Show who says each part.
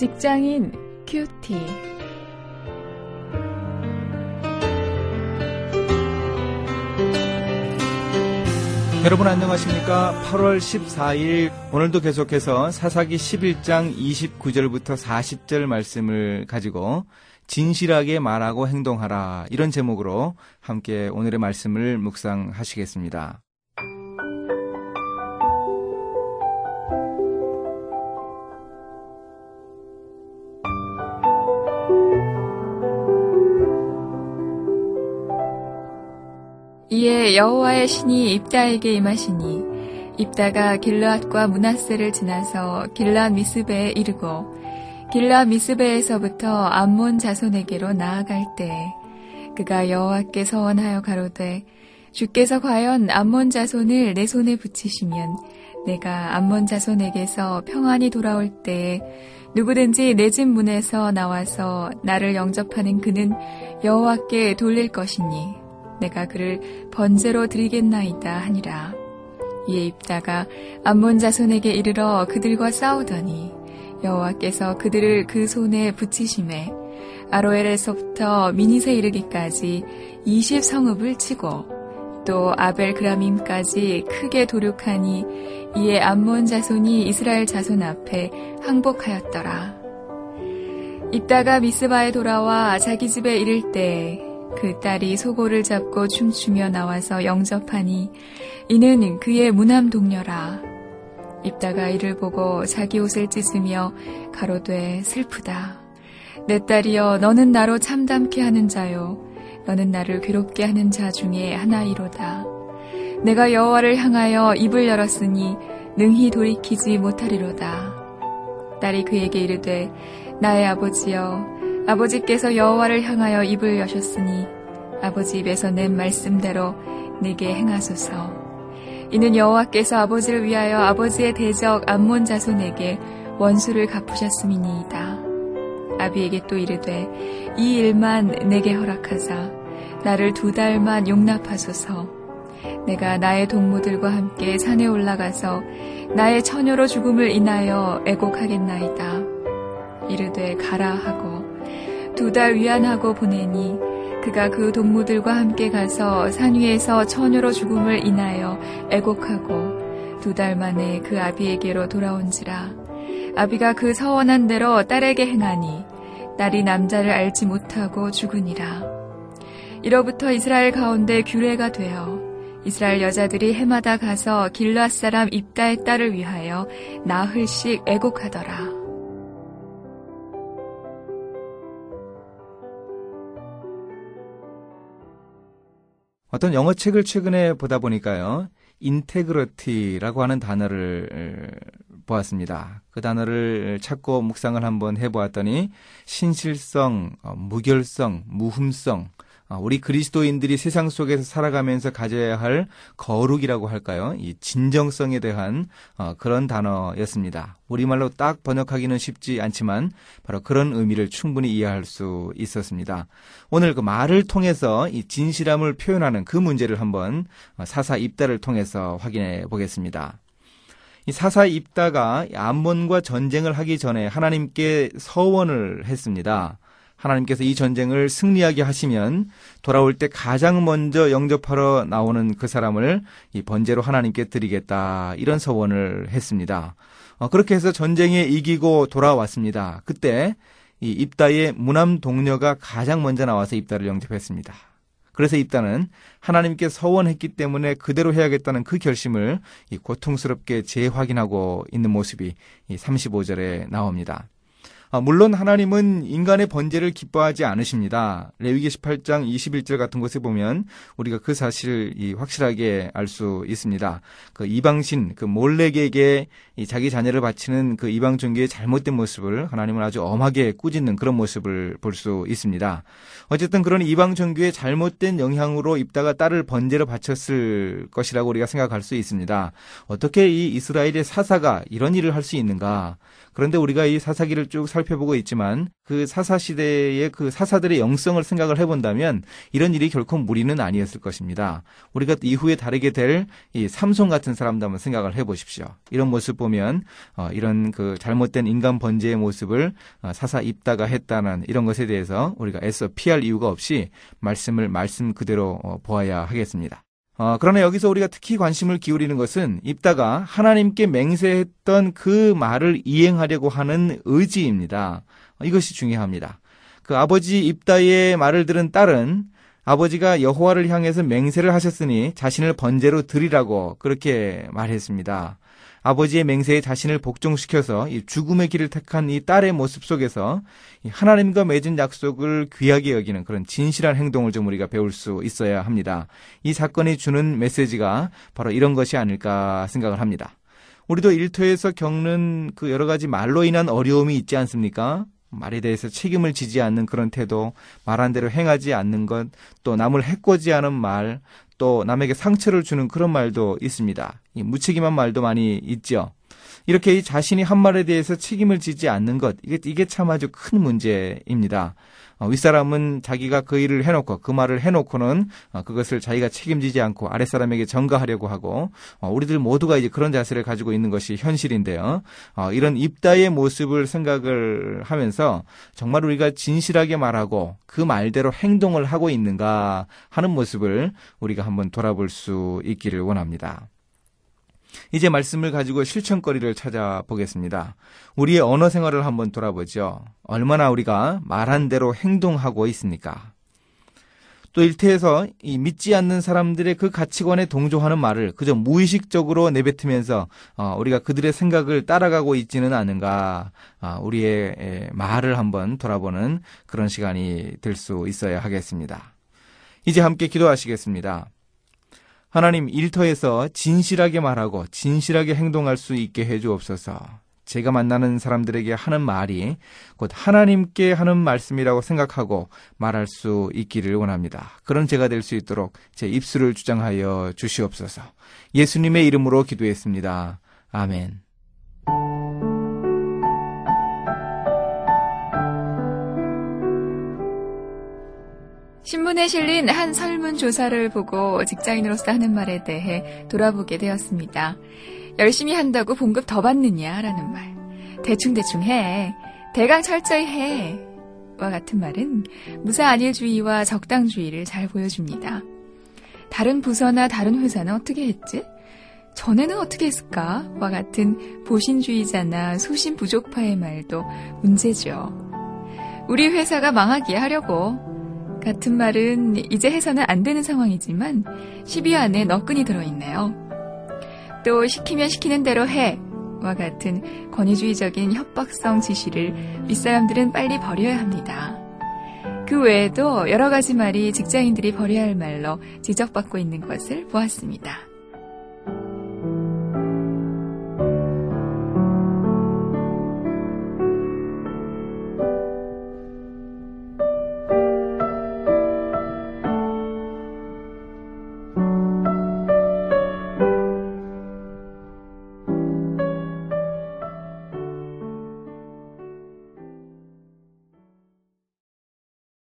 Speaker 1: 직장인 큐티.
Speaker 2: 여러분 안녕하십니까? 8월 14일 오늘도 계속해서 사사기 11장 29절부터 40절 말씀을 가지고 진실하게 말하고 행동하라 이런 제목으로 함께 오늘의 말씀을 묵상하시겠습니다.
Speaker 1: 이에 여호와의 신이 입다에게 임하시니 입다가 길르앗과 문하세를 지나서 길르앗 미스베에 이르고 길르앗 미스베에서부터 암몬 자손에게로 나아갈 때 그가 여호와께 서원하여 가로되 주께서 과연 암몬 자손을 내 손에 붙이시면 내가 암몬 자손에게서 평안히 돌아올 때에 누구든지 내 집 문에서 나와서 나를 영접하는 그는 여호와께 돌릴 것이니 내가 그를 번제로 드리겠나이다 하니라. 이에 입다가 암몬 자손에게 이르러 그들과 싸우더니 여호와께서 그들을 그 손에 붙이심에 아로엘에서부터 미니세 이르기까지 20성읍을 치고 또 아벨 그라밈까지 크게 도륙하니 이에 암몬 자손이 이스라엘 자손 앞에 항복하였더라. 입다가 미스바에 돌아와 자기 집에 이를 때 그 딸이 소고를 잡고 춤추며 나와서 영접하니 이는 그의 무남 동료라. 입다가 이를 보고 자기 옷을 찢으며 가로되 슬프다. 내 딸이여 너는 나로 참담케 하는 자요. 너는 나를 괴롭게 하는 자 중에 하나이로다. 내가 여호와를 향하여 입을 열었으니 능히 돌이키지 못하리로다. 딸이 그에게 이르되 나의 아버지여 아버지께서 여호와를 향하여 입을 여셨으니 아버지 입에서 낸 말씀대로 내게 행하소서. 이는 여호와께서 아버지를 위하여 아버지의 대적 암몬 자손에게 원수를 갚으셨음이니이다. 아비에게 또 이르되 이 일만 내게 허락하사 나를 두 달만 용납하소서. 내가 나의 동무들과 함께 산에 올라가서 나의 처녀로 죽음을 인하여 애곡하겠나이다. 이르되 가라 하고 두 달 위안하고 보내니 그가 그 동무들과 함께 가서 산 위에서 처녀로 죽음을 인하여 애곡하고 두 달 만에 그 아비에게로 돌아온지라 아비가 그 서원한 대로 딸에게 행하니 딸이 남자를 알지 못하고 죽으니라 이로부터 이스라엘 가운데 규례가 되어 이스라엘 여자들이 해마다 가서 길르앗 사람 입다의 딸을 위하여 나흘씩 애곡하더라.
Speaker 2: 어떤 영어 책을 최근에 보다 보니까요. 인테그러티라고 하는 단어를 보았습니다. 그 단어를 찾고 묵상을 한번 해보았더니 신실성, 어, 무결성, 무흠성, 어, 우리 그리스도인들이 세상 속에서 살아가면서 가져야 할 거룩이라고 할까요? 이 진정성에 대한 어, 그런 단어였습니다. 우리말로 딱 번역하기는 쉽지 않지만 바로 그런 의미를 충분히 이해할 수 있었습니다. 오늘 그 말을 통해서 이 진실함을 표현하는 그 문제를 한번 어, 사사 입다를 통해서 확인해 보겠습니다. 이 사사 입다가 암몬과 전쟁을 하기 전에 하나님께 서원을 했습니다. 하나님께서 이 전쟁을 승리하게 하시면 돌아올 때 가장 먼저 영접하러 나오는 그 사람을 이 번제로 하나님께 드리겠다 이런 서원을 했습니다. 어, 그렇게 해서 전쟁에 이기고 돌아왔습니다. 그때 이 입다의 무남 동료가 가장 먼저 나와서 입다를 영접했습니다. 그래서 입다는 하나님께 서원했기 때문에 그대로 해야겠다는 그 결심을 고통스럽게 재확인하고 있는 모습이 35절에 나옵니다. 아, 물론 하나님은 인간의 번제를 기뻐하지 않으십니다. 레위기 18장 21절 같은 곳에 보면 우리가 그 사실을 확실하게 알 수 있습니다. 그 이방신, 그 몰렉에게 자기 자녀를 바치는 그 이방 종교의 잘못된 모습을 하나님은 아주 엄하게 꾸짖는 그런 모습을 볼 수 있습니다. 어쨌든 그런 이방 종교의 잘못된 영향으로 입다가 딸을 번제로 바쳤을 것이라고 우리가 생각할 수 있습니다. 어떻게 이 이스라엘의 사사가 이런 일을 할 수 있는가? 그런데 우리가 이 사사기를 쭉 살펴보고 있지만 그 사사 시대의 그 사사들의 영성을 생각을 해본다면 이런 일이 결코 무리는 아니었을 것입니다. 우리가 이후에 다르게 될 이 삼손 같은 사람도 한번 생각을 해보십시오. 이런 모습 보면 어, 이런 그 잘못된 인간 번제의 모습을 어, 사사 입다가 했다는 이런 것에 대해서 우리가 애써 피할 이유가 없이 말씀을 말씀 그대로 어, 보아야 하겠습니다. 어, 그러나 여기서 우리가 특히 관심을 기울이는 것은 입다가 하나님께 맹세했던 그 말을 이행하려고 하는 의지입니다. 이것이 중요합니다. 그 아버지 입다의 말을 들은 딸은 아버지가 여호와를 향해서 맹세를 하셨으니 자신을 번제로 드리라고 그렇게 말했습니다. 아버지의 맹세에 자신을 복종시켜서 죽음의 길을 택한 이 딸의 모습 속에서 하나님과 맺은 약속을 귀하게 여기는 그런 진실한 행동을 좀 우리가 배울 수 있어야 합니다. 이 사건이 주는 메시지가 바로 이런 것이 아닐까 생각을 합니다. 우리도 일터에서 겪는 그 여러 가지 말로 인한 어려움이 있지 않습니까? 말에 대해서 책임을 지지 않는 그런 태도, 말한 대로 행하지 않는 것, 또 남을 해코지 하는 말, 또 남에게 상처를 주는 그런 말도 있습니다. 무책임한 말도 많이 있죠. 이렇게 이 자신이 한 말에 대해서 책임을 지지 않는 것, 이게, 이게 참 아주 큰 문제입니다. 어, 윗사람은 자기가 그 일을 해놓고 그 말을 해놓고는 어, 그것을 자기가 책임지지 않고 아랫사람에게 전가하려고 하고 어, 우리들 모두가 이제 그런 자세를 가지고 있는 것이 현실인데요. 어, 이런 입다의 모습을 생각을 하면서 정말 우리가 진실하게 말하고 그 말대로 행동을 하고 있는가 하는 모습을 우리가 한번 돌아볼 수 있기를 원합니다. 이제 말씀을 가지고 실천거리를 찾아보겠습니다. 우리의 언어 생활을 한번 돌아보죠. 얼마나 우리가 말한 대로 행동하고 있습니까? 또 일태에서 이 믿지 않는 사람들의 그 가치관에 동조하는 말을 그저 무의식적으로 내뱉으면서 어, 우리가 그들의 생각을 따라가고 있지는 않은가 어, 우리의 말을 한번 돌아보는 그런 시간이 될 수 있어야 하겠습니다. 이제 함께 기도하시겠습니다. 하나님 일터에서 진실하게 말하고 진실하게 행동할 수 있게 해 주옵소서. 제가 만나는 사람들에게 하는 말이 곧 하나님께 하는 말씀이라고 생각하고 말할 수 있기를 원합니다. 그런 제가 될 수 있도록 제 입술을 주장하여 주시옵소서. 예수님의 이름으로 기도했습니다. 아멘.
Speaker 1: 신문에 실린 한 설문조사를 보고 직장인으로서 하는 말에 대해 돌아보게 되었습니다. 열심히 한다고 봉급 더 받느냐? 라는 말. 대충대충 해. 대강 철저히 해. 와 같은 말은 무사 안일주의와 적당주의를 잘 보여줍니다. 다른 부서나 다른 회사는 어떻게 했지? 전에는 어떻게 했을까? 와 같은 보신주의자나 소신 부족파의 말도 문제죠. 우리 회사가 망하게 하려고 같은 말은 이제 해서는 안 되는 상황이지만 10위 안에 너끈이 들어있네요. 또 시키면 시키는 대로 해. 와 같은 권위주의적인 협박성 지시를 윗사람들은 빨리 버려야 합니다. 그 외에도 여러 가지 말이 직장인들이 버려야 할 말로 지적받고 있는 것을 보았습니다.